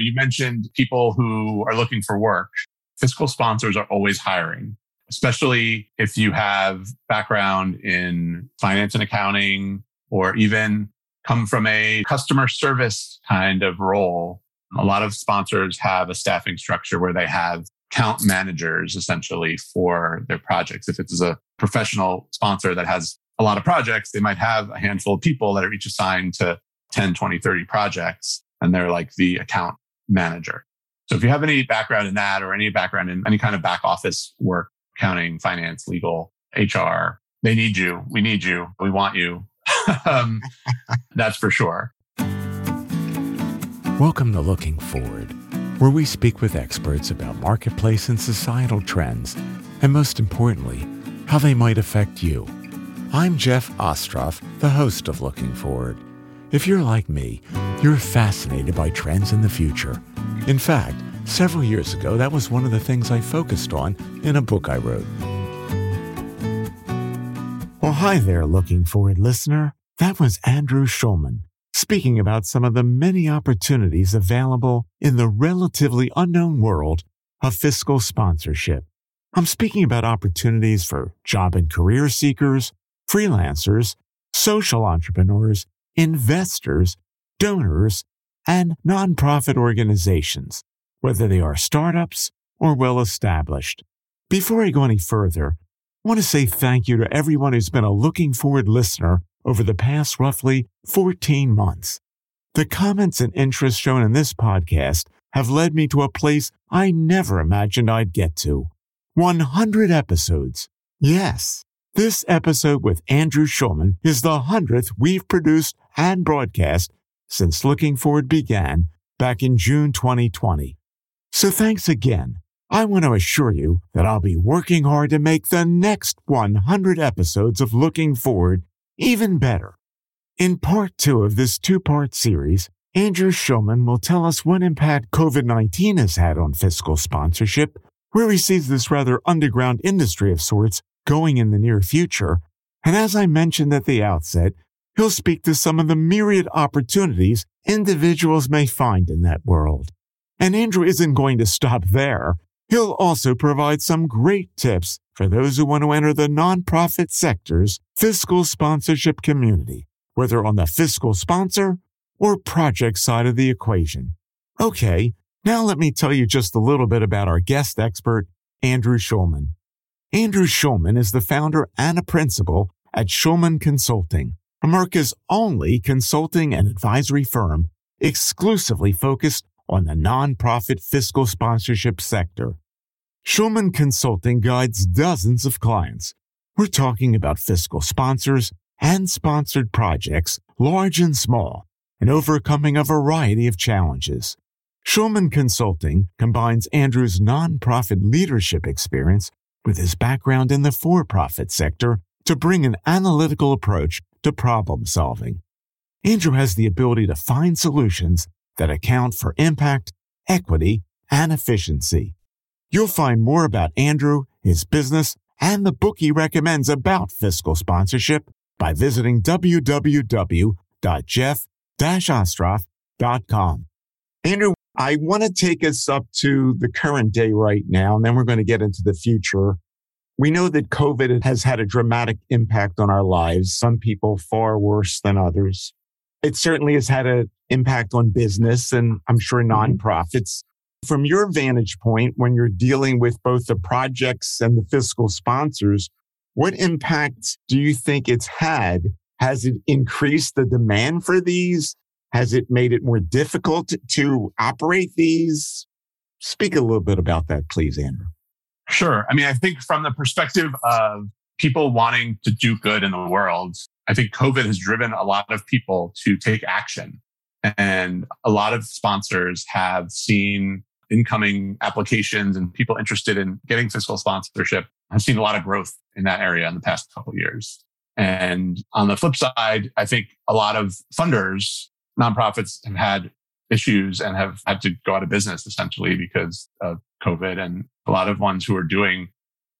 You mentioned people who are looking for work. Fiscal sponsors are always hiring, especially if you have background in finance and accounting or even come from a customer service kind of role. A lot of sponsors have a staffing structure where they have account managers essentially for their projects. If it's a professional sponsor that has a lot of projects, they might have a handful of people that are each assigned to 10, 20, 30 projects, and they're like the account manager. So if you have any background in that or any background in any kind of back office work, accounting, finance, legal, HR, they need you. We need you. We want you. um, that's for sure. Welcome to Looking Forward, where we speak with experts about marketplace and societal trends, and most importantly, how they might affect you. I'm Jeff Ostroff, the host of Looking Forward. If you're like me, you're fascinated by trends in the future. In fact, several years ago, that was one of the things I focused on in a book I wrote. Well, hi there, Looking Forward listener. That was Andrew Schulman speaking about some of the many opportunities available in the relatively unknown world of fiscal sponsorship. I'm speaking about opportunities for job and career seekers, freelancers, social entrepreneurs, investors, donors, and nonprofit organizations, whether they are startups or well established. Before I go any further, I want to say thank you to everyone who's been a looking forward listener over the past roughly 14 months. The comments and interest shown in this podcast have led me to a place I never imagined I'd get to. 100 episodes. Yes, this episode with Andrew Schulman is the 100th we've produced and broadcast since Looking Forward began back in June 2020. So thanks again. I want to assure you that I'll be working hard to make the next 100 episodes of Looking Forward even better. In part two of this two part series, Andrew Schulman will tell us what impact COVID 19 has had on fiscal sponsorship, where he sees this rather underground industry of sorts going in the near future. And as I mentioned at the outset, he'll speak to some of the myriad opportunities individuals may find in that world. And Andrew isn't going to stop there. He'll also provide some great tips for those who want to enter the nonprofit sector's fiscal sponsorship community, whether on the fiscal sponsor or project side of the equation. Okay, now let me tell you just a little bit about our guest expert, Andrew Schulman. Andrew Schulman is the founder and a principal at Schulman Consulting, America's only consulting and advisory firm exclusively focused on the nonprofit fiscal sponsorship sector. Schulman Consulting guides dozens of clients. We're talking about fiscal sponsors and sponsored projects, large and small, and overcoming a variety of challenges. Schulman Consulting combines Andrew's nonprofit leadership experience with his background in the for profit sector to bring an analytical approach to problem solving. Andrew has the ability to find solutions that account for impact, equity, and efficiency. You'll find more about Andrew, his business, and the book he recommends about fiscal sponsorship by visiting www.jeff-ostroff.com. Andrew, I want to take us up to the current day right now, and then we're going to get into the future. We know that COVID has had a dramatic impact on our lives, some people far worse than others. It certainly has had an impact on business and I'm sure mm-hmm. nonprofits. From your vantage point, when you're dealing with both the projects and the fiscal sponsors, what impact do you think it's had? Has it increased the demand for these? Has it made it more difficult to operate these? Speak a little bit about that, please, Andrew. Sure. I mean, I think from the perspective of people wanting to do good in the world, I think COVID has driven a lot of people to take action. And a lot of sponsors have seen incoming applications and people interested in getting fiscal sponsorship have seen a lot of growth in that area in the past couple years. And on the flip side, I think a lot of funders, nonprofits have had issues and have had to go out of business essentially because of COVID. And a lot of ones who are doing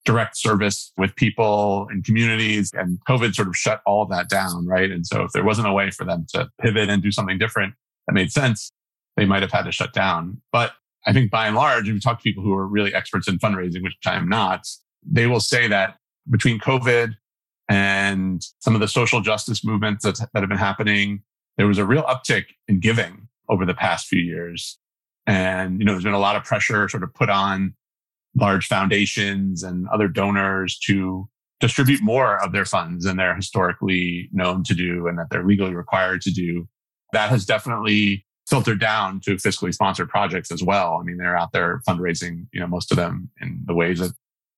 direct service with people and communities and COVID sort of shut all of that down. Right. And so if there wasn't a way for them to pivot and do something different that made sense, they might have had to shut down. But I think by and large, if you talk to people who are really experts in fundraising, which I am not, they will say that between COVID and some of the social justice movements that, that have been happening, there was a real uptick in giving over the past few years. And, you know, there's been a lot of pressure sort of put on large foundations and other donors to distribute more of their funds than they're historically known to do and that they're legally required to do. That has definitely filtered down to fiscally sponsored projects as well. I mean, they're out there fundraising, you know, most of them in the ways that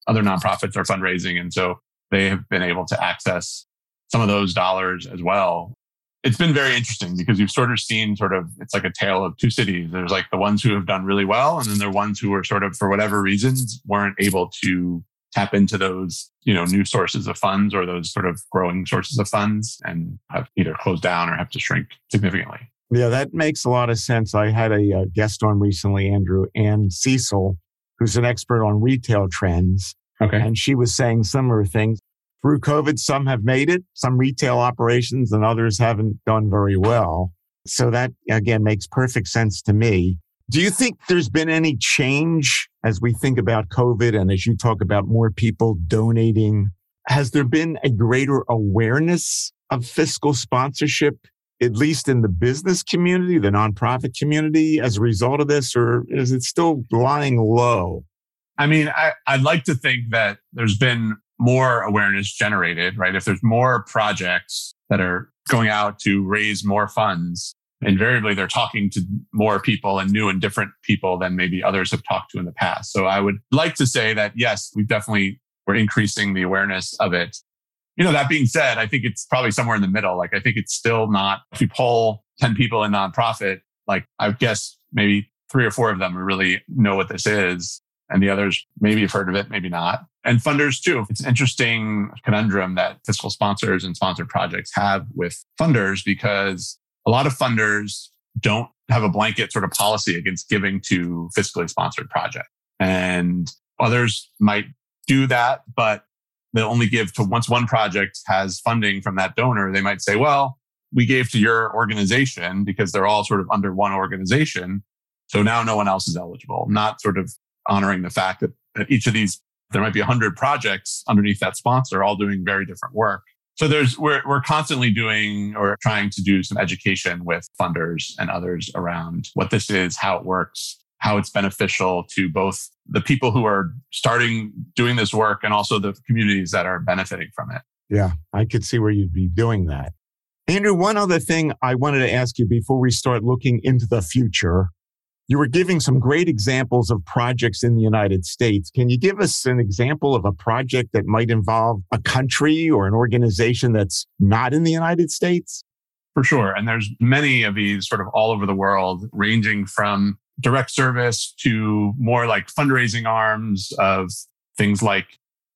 other nonprofits are fundraising. And so they have been able to access some of those dollars as well. It's been very interesting because you've sort of seen sort of, it's like a tale of two cities. There's like the ones who have done really well. And then there are ones who are sort of, for whatever reasons, weren't able to tap into those, you know, new sources of funds or those sort of growing sources of funds and have either closed down or have to shrink significantly. Yeah, that makes a lot of sense. I had a, a guest on recently, Andrew, and Cecil, who's an expert on retail trends. Okay. And she was saying similar things. Through COVID, some have made it, some retail operations, and others haven't done very well. So that again makes perfect sense to me. Do you think there's been any change as we think about COVID and as you talk about more people donating? Has there been a greater awareness of fiscal sponsorship, at least in the business community, the nonprofit community, as a result of this, or is it still lying low? I mean, I, I'd like to think that there's been more awareness generated, right? If there's more projects that are going out to raise more funds, invariably they're talking to more people and new and different people than maybe others have talked to in the past. So I would like to say that yes, we definitely we're increasing the awareness of it. You know, that being said, I think it's probably somewhere in the middle. Like I think it's still not, if you poll 10 people in nonprofit, like I guess maybe three or four of them really know what this is. And the others maybe have heard of it, maybe not. And funders too. It's an interesting conundrum that fiscal sponsors and sponsored projects have with funders because a lot of funders don't have a blanket sort of policy against giving to fiscally sponsored projects. And others might do that, but they'll only give to once one project has funding from that donor, they might say, well, we gave to your organization because they're all sort of under one organization. So now no one else is eligible, not sort of honoring the fact that, that each of these, there might be a hundred projects underneath that sponsor, all doing very different work. So there's we're we're constantly doing or trying to do some education with funders and others around what this is, how it works, how it's beneficial to both the people who are starting doing this work and also the communities that are benefiting from it. Yeah, I could see where you'd be doing that. Andrew, one other thing I wanted to ask you before we start looking into the future you were giving some great examples of projects in the United States. Can you give us an example of a project that might involve a country or an organization that's not in the United States? For sure. And there's many of these sort of all over the world, ranging from direct service to more like fundraising arms of things like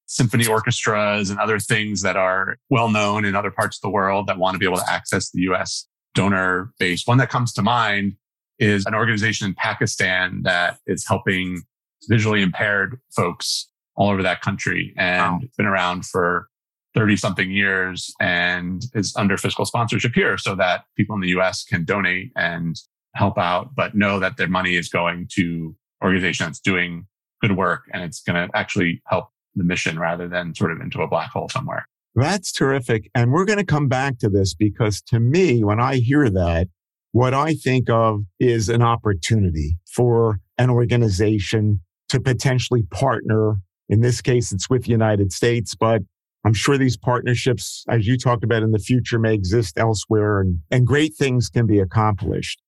symphony orchestras and other things that are well known in other parts of the world that want to be able to access the US donor base. One that comes to mind is an organization in Pakistan that is helping visually impaired folks all over that country and wow. been around for 30 something years and is under fiscal sponsorship here so that people in the US can donate and help out, but know that their money is going to organization that's doing good work and it's going to actually help the mission rather than sort of into a black hole somewhere. That's terrific. And we're going to come back to this because to me, when I hear that, what I think of is an opportunity for an organization to potentially partner. In this case, it's with the United States, but I'm sure these partnerships, as you talked about in the future, may exist elsewhere and, and great things can be accomplished.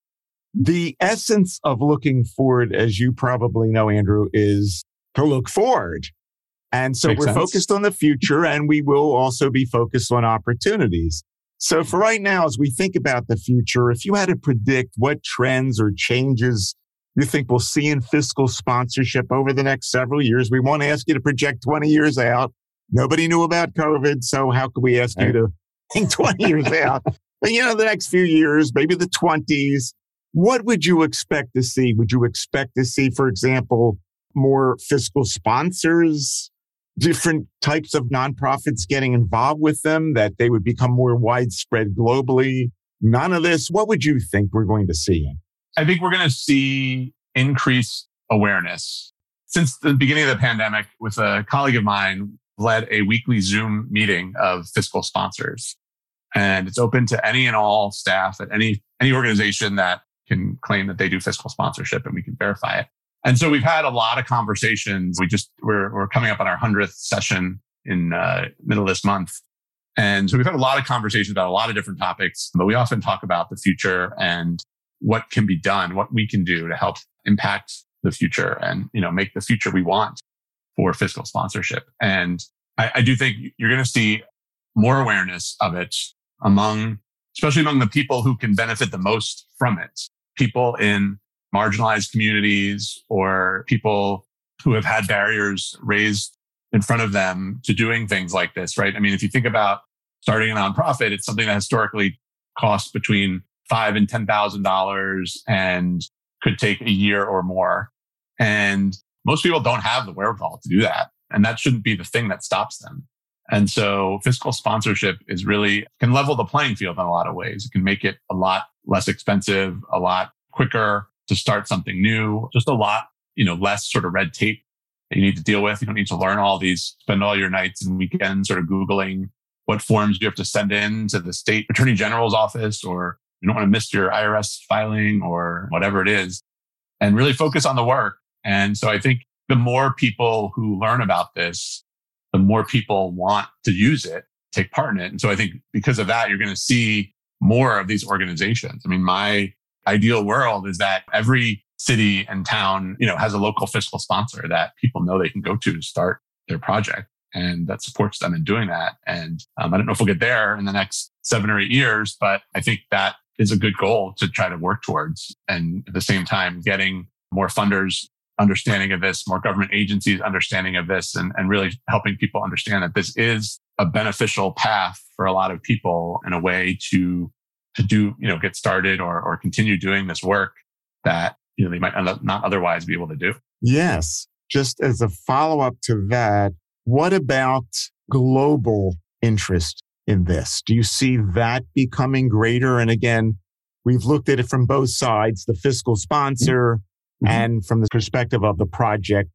The essence of looking forward, as you probably know, Andrew, is to look forward. And so Makes we're sense. focused on the future and we will also be focused on opportunities. So for mm-hmm. right now, as we think about the future, if you had to predict what trends or changes you think we'll see in fiscal sponsorship over the next several years, we won't ask you to project 20 years out. Nobody knew about COVID. So how could we ask you to think 20 years out? But you know, the next few years, maybe the 20s, what would you expect to see? Would you expect to see, for example, more fiscal sponsors different types of nonprofits getting involved with them, that they would become more widespread globally. None of this. What would you think we're going to see? I think we're going to see increased awareness. Since the beginning of the pandemic, with a colleague of mine, led a weekly Zoom meeting of fiscal sponsors. And it's open to any and all staff at any, any organization that can claim that they do fiscal sponsorship and we can verify it. And so we've had a lot of conversations. We just, we're, we're coming up on our 100th session in uh, middle of this month. And so we've had a lot of conversations about a lot of different topics, but we often talk about the future and what can be done, what we can do to help impact the future and, you know, make the future we want for fiscal sponsorship. And I, I do think you're going to see more awareness of it among, especially among the people who can benefit the most from it. People in marginalized communities or people who have had barriers raised in front of them to doing things like this, right? I mean, if you think about starting a nonprofit, it's something that historically costs between five and ten thousand dollars and could take a year or more. And most people don't have the wherewithal to do that. And that shouldn't be the thing that stops them. And so fiscal sponsorship is really can level the playing field in a lot of ways. It can make it a lot less expensive, a lot quicker to start something new, just a lot, you know, less sort of red tape that you need to deal with. You don't need to learn all these, spend all your nights and weekends sort of Googling what forms you have to send in to the state attorney general's office or you don't want to miss your IRS filing or whatever it is and really focus on the work. And so I think the more people who learn about this, the more people want to use it, take part in it. And so I think because of that, you're going to see more of these organizations. I mean, my ideal world is that every city and town, you know, has a local fiscal sponsor that people know they can go to to start their project and that supports them in doing that. And um, I don't know if we'll get there in the next seven or eight years, but I think that is a good goal to try to work towards. And at the same time, getting more funders understanding of this, more government agencies understanding of this, and, and really helping people understand that this is a beneficial path for a lot of people and a way to to do, you know, get started or or continue doing this work that you know they might not otherwise be able to do. Yes. Just as a follow up to that, what about global interest in this? Do you see that becoming greater? And again, we've looked at it from both sides, the fiscal sponsor mm-hmm. and from the perspective of the project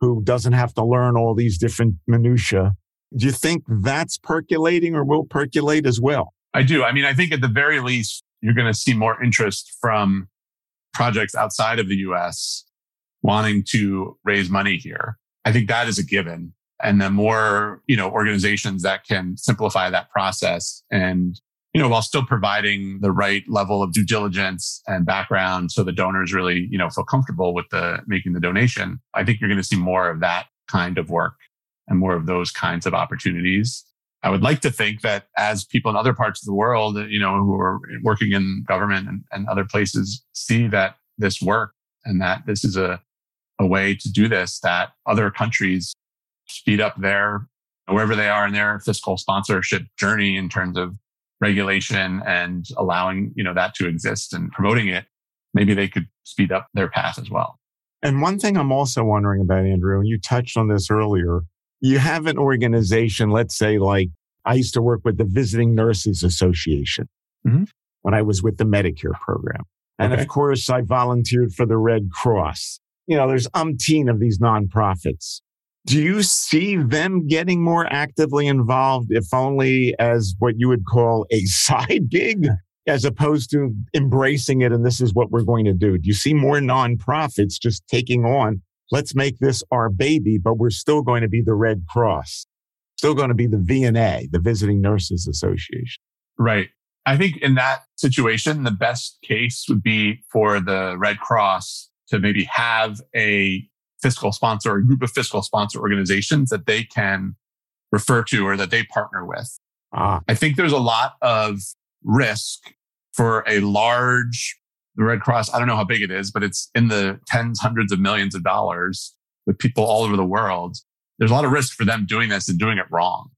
who doesn't have to learn all these different minutiae. Do you think that's percolating or will percolate as well? I do. I mean, I think at the very least, you're going to see more interest from projects outside of the US wanting to raise money here. I think that is a given and the more you know organizations that can simplify that process and you know while still providing the right level of due diligence and background so the donors really you know feel comfortable with the making the donation i think you're going to see more of that kind of work and more of those kinds of opportunities i would like to think that as people in other parts of the world you know who are working in government and, and other places see that this work and that this is a a way to do this that other countries speed up their wherever they are in their fiscal sponsorship journey in terms of regulation and allowing you know that to exist and promoting it maybe they could speed up their path as well. And one thing i'm also wondering about andrew and you touched on this earlier you have an organization let's say like i used to work with the visiting nurses association mm-hmm. when i was with the medicare program and okay. of course i volunteered for the red cross you know there's umpteen of these nonprofits do you see them getting more actively involved, if only as what you would call a side gig, as opposed to embracing it and this is what we're going to do? Do you see more nonprofits just taking on, let's make this our baby, but we're still going to be the Red Cross, still going to be the VNA, the Visiting Nurses Association? Right. I think in that situation, the best case would be for the Red Cross to maybe have a fiscal sponsor or a group of fiscal sponsor organizations that they can refer to or that they partner with. Ah. I think there's a lot of risk for a large, the Red Cross, I don't know how big it is, but it's in the tens, hundreds of millions of dollars with people all over the world. There's a lot of risk for them doing this and doing it wrong.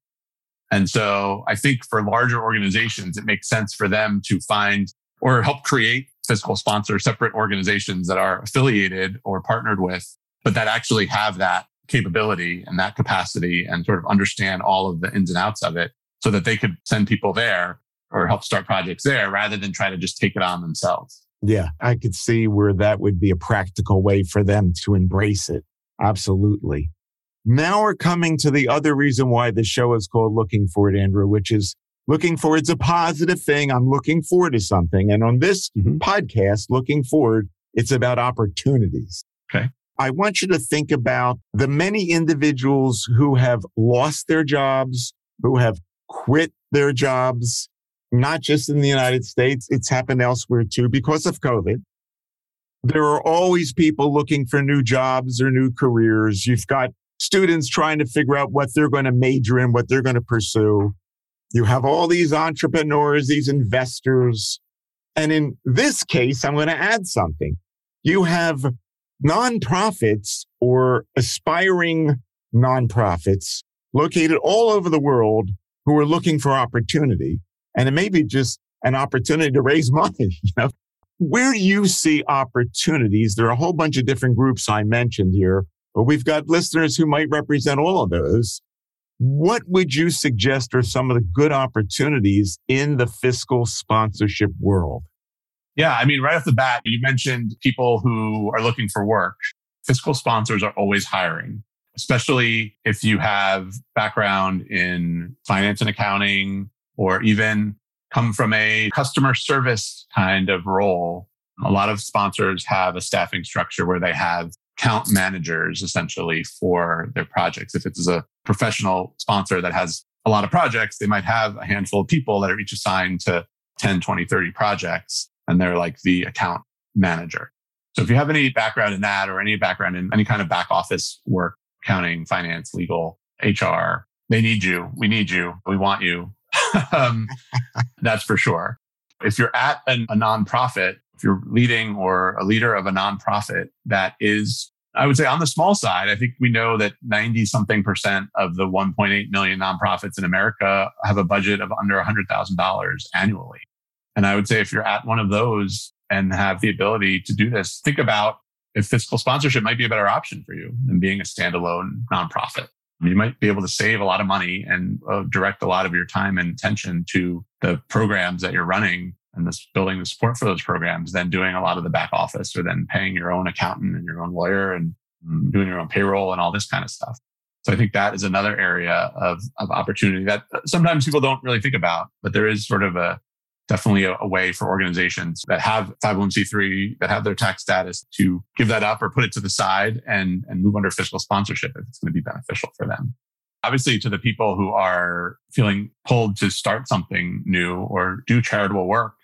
And so I think for larger organizations, it makes sense for them to find or help create fiscal sponsor separate organizations that are affiliated or partnered with but that actually have that capability and that capacity and sort of understand all of the ins and outs of it so that they could send people there or help start projects there rather than try to just take it on themselves. Yeah, I could see where that would be a practical way for them to embrace it. Absolutely. Now we're coming to the other reason why the show is called Looking Forward, Andrew, which is looking forward is a positive thing. I'm looking forward to something. And on this mm-hmm. podcast, Looking Forward, it's about opportunities. Okay. I want you to think about the many individuals who have lost their jobs, who have quit their jobs, not just in the United States. It's happened elsewhere too because of COVID. There are always people looking for new jobs or new careers. You've got students trying to figure out what they're going to major in, what they're going to pursue. You have all these entrepreneurs, these investors. And in this case, I'm going to add something. You have nonprofits or aspiring nonprofits located all over the world who are looking for opportunity. And it may be just an opportunity to raise money. You know, where do you see opportunities? There are a whole bunch of different groups I mentioned here, but we've got listeners who might represent all of those. What would you suggest are some of the good opportunities in the fiscal sponsorship world? Yeah, I mean, right off the bat, you mentioned people who are looking for work. Fiscal sponsors are always hiring, especially if you have background in finance and accounting or even come from a customer service kind of role. A lot of sponsors have a staffing structure where they have account managers essentially for their projects. If it's a professional sponsor that has a lot of projects, they might have a handful of people that are each assigned to 10, 20, 30 projects, and they're like the account manager. So if you have any background in that or any background in any kind of back office work, accounting, finance, legal, HR, they need you. We need you. We want you. um, that's for sure. If you're at an, a nonprofit, if you're leading or a leader of a nonprofit that is, I would say on the small side, I think we know that 90 something percent of the 1.8 million nonprofits in America have a budget of under $100,000 annually. And I would say if you're at one of those and have the ability to do this, think about if fiscal sponsorship might be a better option for you than being a standalone nonprofit you might be able to save a lot of money and uh, direct a lot of your time and attention to the programs that you're running and this building the support for those programs than doing a lot of the back office or then paying your own accountant and your own lawyer and mm, doing your own payroll and all this kind of stuff. So I think that is another area of, of opportunity that sometimes people don't really think about, but there is sort of a definitely a, a, way for organizations that have 501c3 that have their tax status to give that up or put it to the side and, and move under fiscal sponsorship if it's going to be beneficial for them. Obviously, to the people who are feeling pulled to start something new or do charitable work,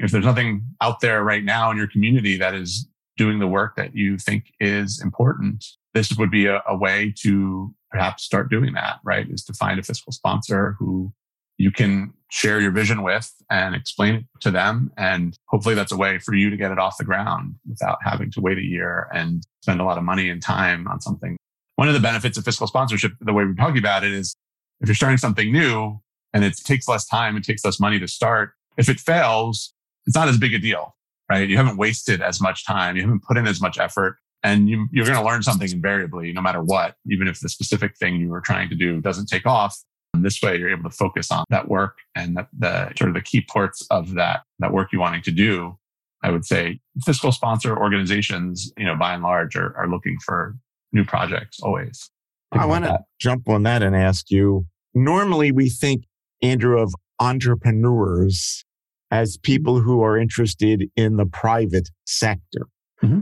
if there's nothing out there right now in your community that is doing the work that you think is important, this would be a, a way to perhaps start doing that, right? Is to find a fiscal sponsor who you can share your vision with and explain it to them. And hopefully that's a way for you to get it off the ground without having to wait a year and spend a lot of money and time on something. One of the benefits of fiscal sponsorship, the way we're talking about it is if you're starting something new and it takes less time, it takes less money to start. If it fails, it's not as big a deal, right? You haven't wasted as much time. You haven't put in as much effort and you, are going to learn something invariably, no matter what, even if the specific thing you were trying to do doesn't take off and this way, you're able to focus on that work and the, the sort of the key parts of that that work you're wanting to do. I would say fiscal sponsor organizations, you know, by and large, are, are looking for new projects always. I want to jump on that and ask you. Normally, we think, Andrew, of entrepreneurs as people who are interested in the private sector. Mm-hmm.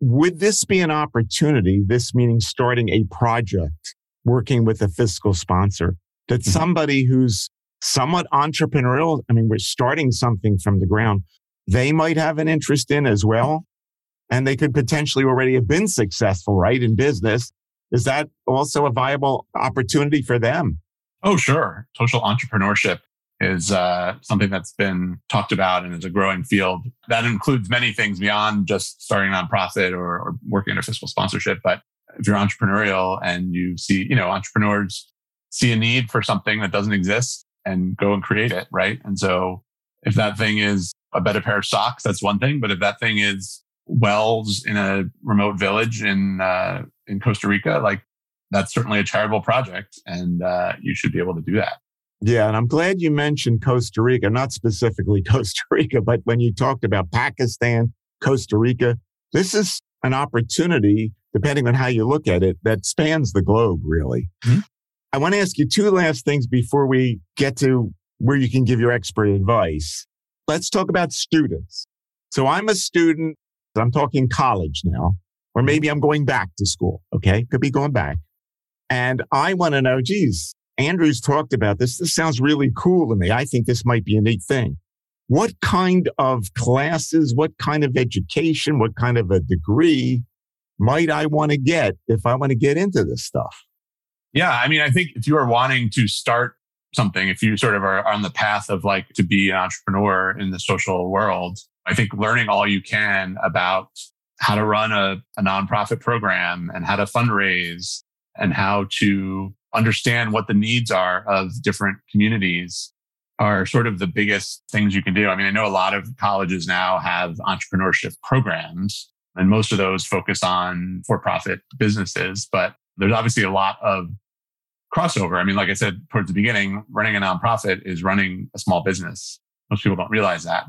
Would this be an opportunity, this meaning starting a project, working with a fiscal sponsor, that mm-hmm. somebody who's somewhat entrepreneurial, I mean, we're starting something from the ground, they might have an interest in as well. And they could potentially already have been successful, right, in business. Is that also a viable opportunity for them? Oh, sure. Social entrepreneurship is uh, something that's been talked about and is a growing field. That includes many things beyond just starting a nonprofit or, or working under fiscal sponsorship. But if you're entrepreneurial and you see, you know, entrepreneurs see a need for something that doesn't exist and go and create it, right? And so if that thing is a better pair of socks, that's one thing. But if that thing is wells in a remote village in uh, in Costa Rica, like that's certainly a charitable project, and uh, you should be able to do that. Yeah, and I'm glad you mentioned Costa Rica, not specifically Costa Rica, but when you talked about Pakistan, Costa Rica, this is an opportunity, depending on how you look at it, that spans the globe, really. Mm-hmm. I want to ask you two last things before we get to where you can give your expert advice. Let's talk about students. So I'm a student. I'm talking college now, or mm-hmm. maybe I'm going back to school. Okay. Could be going back. And I want to know, geez, Andrew's talked about this. This sounds really cool to me. I think this might be a neat thing. What kind of classes, what kind of education, what kind of a degree might I want to get if I want to get into this stuff? Yeah. I mean, I think if you are wanting to start something, if you sort of are on the path of like to be an entrepreneur in the social world, I think learning all you can about how to run a, a nonprofit program and how to fundraise and how to understand what the needs are of different communities are sort of the biggest things you can do. I mean, I know a lot of colleges now have entrepreneurship programs and most of those focus on for profit businesses, but there's obviously a lot of crossover. I mean, like I said towards the beginning, running a nonprofit is running a small business. Most people don't realize that.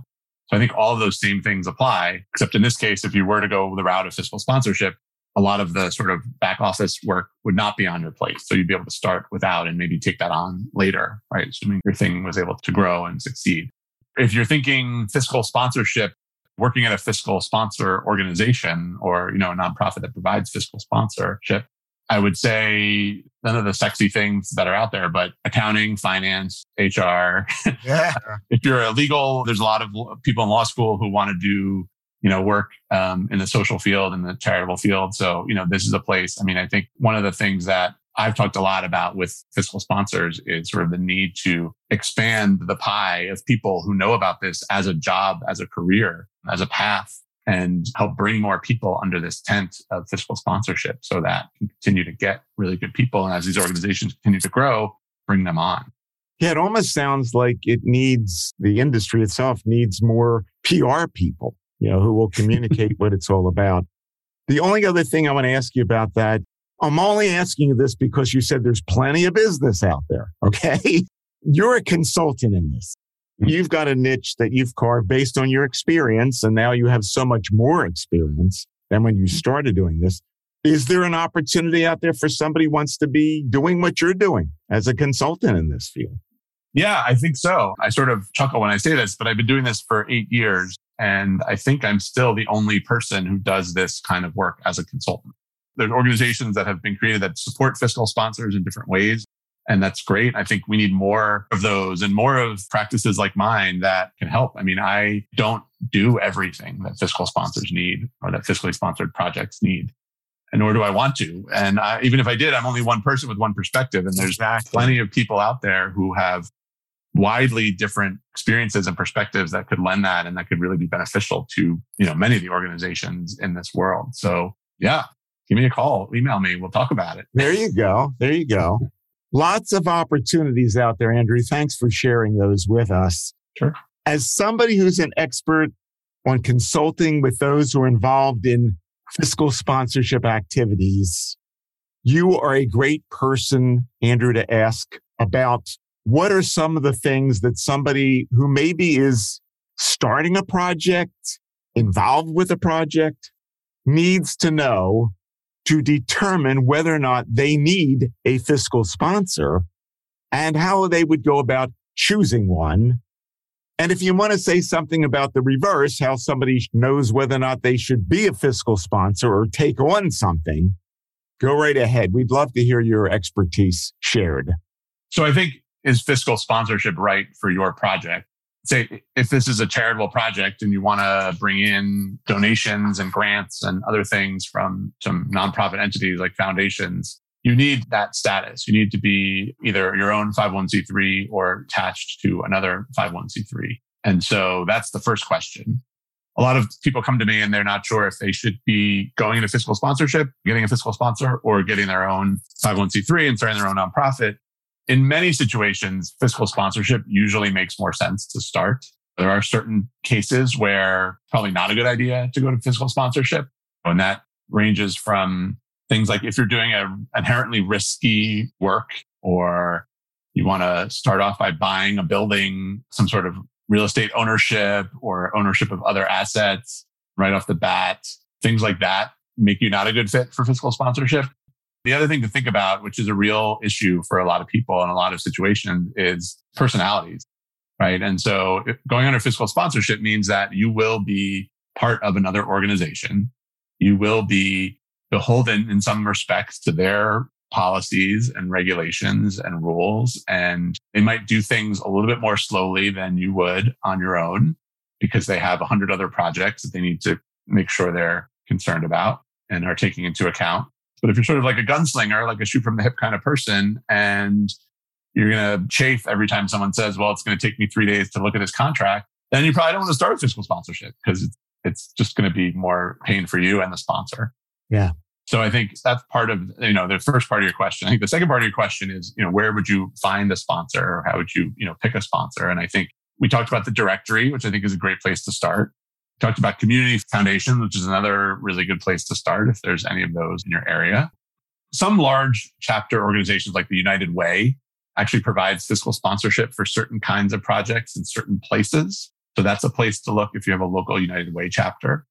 So I think all of those same things apply, except in this case, if you were to go the route of fiscal sponsorship, a lot of the sort of back office work would not be on your plate. So you'd be able to start without and maybe take that on later, right? Assuming your thing was able to grow and succeed. If you're thinking fiscal sponsorship, working at a fiscal sponsor organization or, you know, a nonprofit that provides fiscal sponsorship, I would say none of the sexy things that are out there, but accounting, finance, HR. Yeah. if you're a legal, there's a lot of people in law school who want to do, you know, work um, in the social field and the charitable field. So, you know, this is a place. I mean, I think one of the things that I've talked a lot about with fiscal sponsors is sort of the need to expand the pie of people who know about this as a job, as a career, as a path and help bring more people under this tent of fiscal sponsorship so that can continue to get really good people. And as these organizations continue to grow, bring them on. Yeah, it almost sounds like it needs the industry itself needs more PR people, you know, who will communicate what it's all about. The only other thing I want to ask you about that, I'm only asking you this because you said there's plenty of business out there. Okay. You're a consultant in this. You've got a niche that you've carved based on your experience. And now you have so much more experience than when you started doing this. Is there an opportunity out there for somebody wants to be doing what you're doing as a consultant in this field? Yeah, I think so. I sort of chuckle when I say this, but I've been doing this for eight years. And I think I'm still the only person who does this kind of work as a consultant. There's organizations that have been created that support fiscal sponsors in different ways. And that's great. I think we need more of those and more of practices like mine that can help. I mean, I don't do everything that fiscal sponsors need or that fiscally sponsored projects need. And nor do I want to. And I, even if I did, I'm only one person with one perspective. And there's plenty of people out there who have widely different experiences and perspectives that could lend that and that could really be beneficial to, you know, many of the organizations in this world. So yeah, give me a call, email me. We'll talk about it. There you go. There you go. Lots of opportunities out there, Andrew. Thanks for sharing those with us. Sure. As somebody who's an expert on consulting with those who are involved in fiscal sponsorship activities, you are a great person, Andrew, to ask about what are some of the things that somebody who maybe is starting a project, involved with a project, needs to know to determine whether or not they need a fiscal sponsor and how they would go about choosing one. And if you want to say something about the reverse, how somebody knows whether or not they should be a fiscal sponsor or take on something, go right ahead. We'd love to hear your expertise shared. So I think is fiscal sponsorship right for your project? Say if this is a charitable project and you want to bring in donations and grants and other things from some nonprofit entities like foundations, you need that status. You need to be either your own 501c3 or attached to another 501c3. And so that's the first question. A lot of people come to me and they're not sure if they should be going into fiscal sponsorship, getting a fiscal sponsor, or getting their own 501c3 and starting their own nonprofit in many situations, fiscal sponsorship usually makes more sense to start. There are certain cases where probably not a good idea to go to fiscal sponsorship. And that ranges from things like if you're doing a inherently risky work or You want to start off by buying a building, some sort of real estate ownership or ownership of other assets right off the bat. Things like that make you not a good fit for fiscal sponsorship. The other thing to think about, which is a real issue for a lot of people in a lot of situations, is personalities, right? And so going under fiscal sponsorship means that you will be part of another organization. You will be beholden in some respects to their policies and regulations and rules. And they might do things a little bit more slowly than you would on your own because they have a hundred other projects that they need to make sure they're concerned about and are taking into account. But if you're sort of like a gunslinger, like a shoot from the hip kind of person, and you're going to chafe every time someone says, well, it's going to take me three days to look at this contract, then you probably don't want to start a fiscal sponsorship because it's, it's just going to be more pain for you and the sponsor. Yeah. So I think that's part of, you know, the first part of your question. I think the second part of your question is, you know, where would you find a sponsor or how would you, you know, pick a sponsor? And I think we talked about the directory, which I think is a great place to start. Talked about community foundations, which is another really good place to start if there's any of those in your area. Some large chapter organizations like the United Way actually provides fiscal sponsorship for certain kinds of projects in certain places. So that's a place to look if you have a local United Way chapter.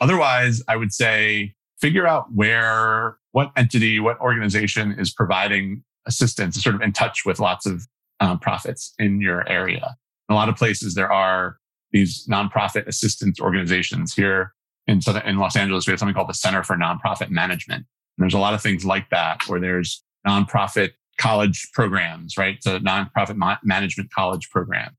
Otherwise, I would say figure out where, what entity, what organization is providing assistance, sort of in touch with lots of um, profits in your area. In a lot of places, there are these nonprofit assistance organizations here in Southern, in Los Angeles. We have something called the Center for Nonprofit Management. And there's a lot of things like that where there's nonprofit college programs, right? A nonprofit ma- management college program.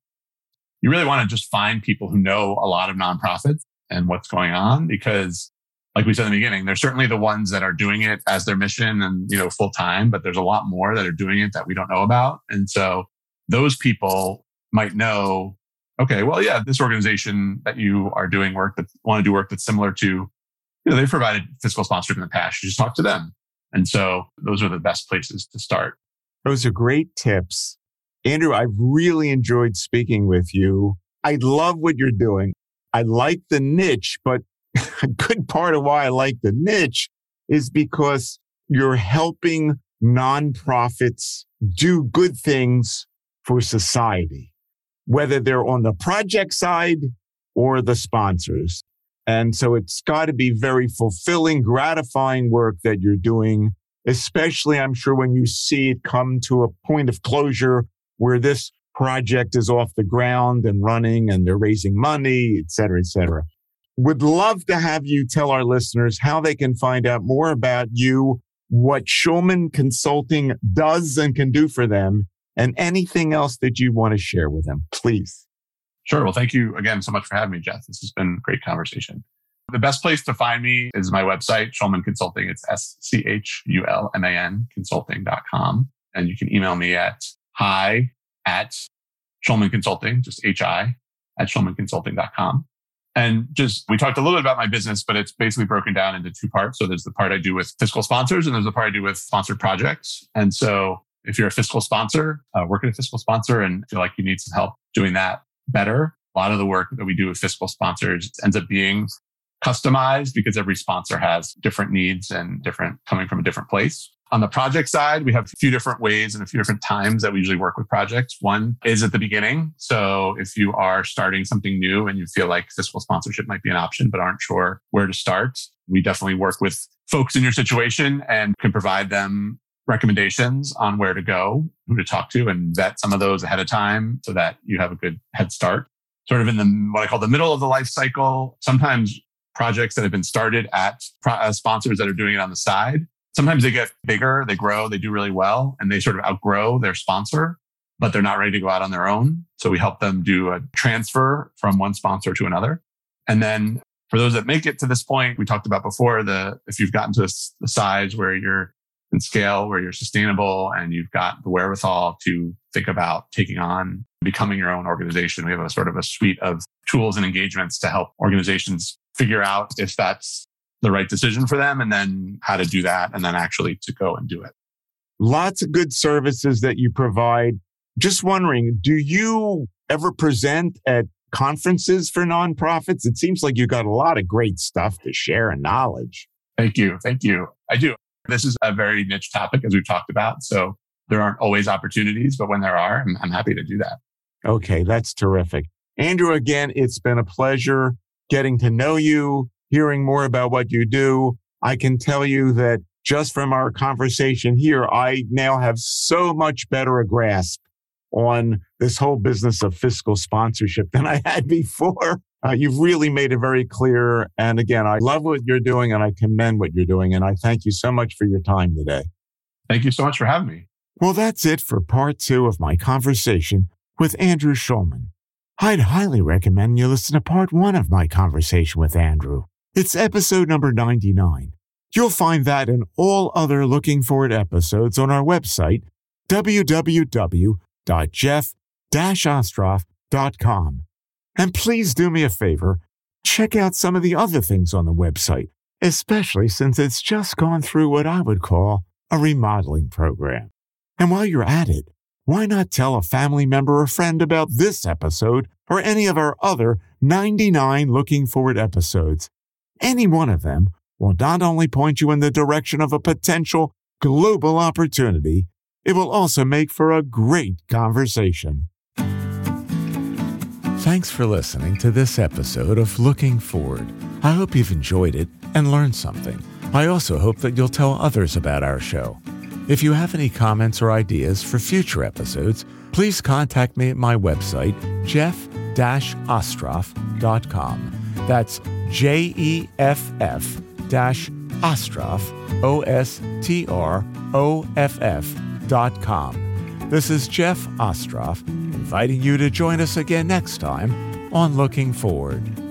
You really want to just find people who know a lot of nonprofits and what's going on because like we said in the beginning, there's certainly the ones that are doing it as their mission and, you know, full time, but there's a lot more that are doing it that we don't know about. And so those people might know, okay, well, yeah, this organization that you are doing work that want to do work that's similar to, you know, they've provided fiscal sponsorship in the past. You just talk to them. And so those are the best places to start. Those are great tips. Andrew, I've really enjoyed speaking with you. I love what you're doing. I like the niche, but a good part of why I like the niche is because you're helping nonprofits do good things for society, whether they're on the project side or the sponsors. And so it's got to be very fulfilling, gratifying work that you're doing, especially I'm sure when you see it come to a point of closure where this project is off the ground and running and they're raising money, et cetera, et cetera would love to have you tell our listeners how they can find out more about you, what Schulman Consulting does and can do for them, and anything else that you want to share with them, please. Sure. Well, thank you again so much for having me, Jeff. This has been a great conversation. The best place to find me is my website, Schulman Consulting. It's S C H U L M A N consulting.com. And you can email me at hi at Schulman Consulting, just H I at schulmanconsulting.com. And just, we talked a little bit about my business, but it's basically broken down into two parts. So there's the part I do with fiscal sponsors and there's the part I do with sponsored projects. And so if you're a fiscal sponsor, uh, work at a fiscal sponsor and feel like you need some help doing that better, a lot of the work that we do with fiscal sponsors ends up being customized because every sponsor has different needs and different coming from a different place. On the project side, we have a few different ways and a few different times that we usually work with projects. One is at the beginning. So if you are starting something new and you feel like fiscal sponsorship might be an option, but aren't sure where to start, we definitely work with folks in your situation and can provide them recommendations on where to go, who to talk to and vet some of those ahead of time so that you have a good head start. Sort of in the, what I call the middle of the life cycle. Sometimes projects that have been started at uh, sponsors that are doing it on the side sometimes they get bigger, they grow, they do really well, and they sort of outgrow their sponsor, but they're not ready to go out on their own. So we help them do a transfer from one sponsor to another. And then for those that make it to this point, we talked about before the if you've gotten to the size where you're in scale, where you're sustainable and you've got the wherewithal to think about taking on becoming your own organization. We have a sort of a suite of tools and engagements to help organizations figure out if that's the right decision for them and then how to do that and then actually to go and do it. Lots of good services that you provide. Just wondering, do you ever present at conferences for nonprofits? It seems like you got a lot of great stuff to share and knowledge. Thank you. Thank you. I do. This is a very niche topic as we've talked about. So there aren't always opportunities, but when there are, I'm, I'm happy to do that. Okay, that's terrific. Andrew, again, it's been a pleasure getting to know you, hearing more about what you do. I can tell you that just from our conversation here, I now have so much better a grasp on this whole business of fiscal sponsorship than I had before. Uh, you've really made it very clear. And again, I love what you're doing and I commend what you're doing. And I thank you so much for your time today. Thank you so much for having me. Well, that's it for part two of my conversation with Andrew Schulman. I'd highly recommend you listen to part one of my conversation with Andrew. It's episode number 99. You'll find that and all other looking forward episodes on our website, www.jeff-ostroff.com. And please do me a favor, check out some of the other things on the website, especially since it's just gone through what I would call a remodeling program. And while you're at it, why not tell a family member or friend about this episode or any of our other 99 looking forward episodes? Any one of them will not only point you in the direction of a potential global opportunity, it will also make for a great conversation. Thanks for listening to this episode of Looking Forward. I hope you've enjoyed it and learned something. I also hope that you'll tell others about our show. If you have any comments or ideas for future episodes, please contact me at my website, jeff-ostroff.com. That's J E F F dash Ostroff, O S T R O F F dot com. This is Jeff Ostroff, inviting you to join us again next time on Looking Forward.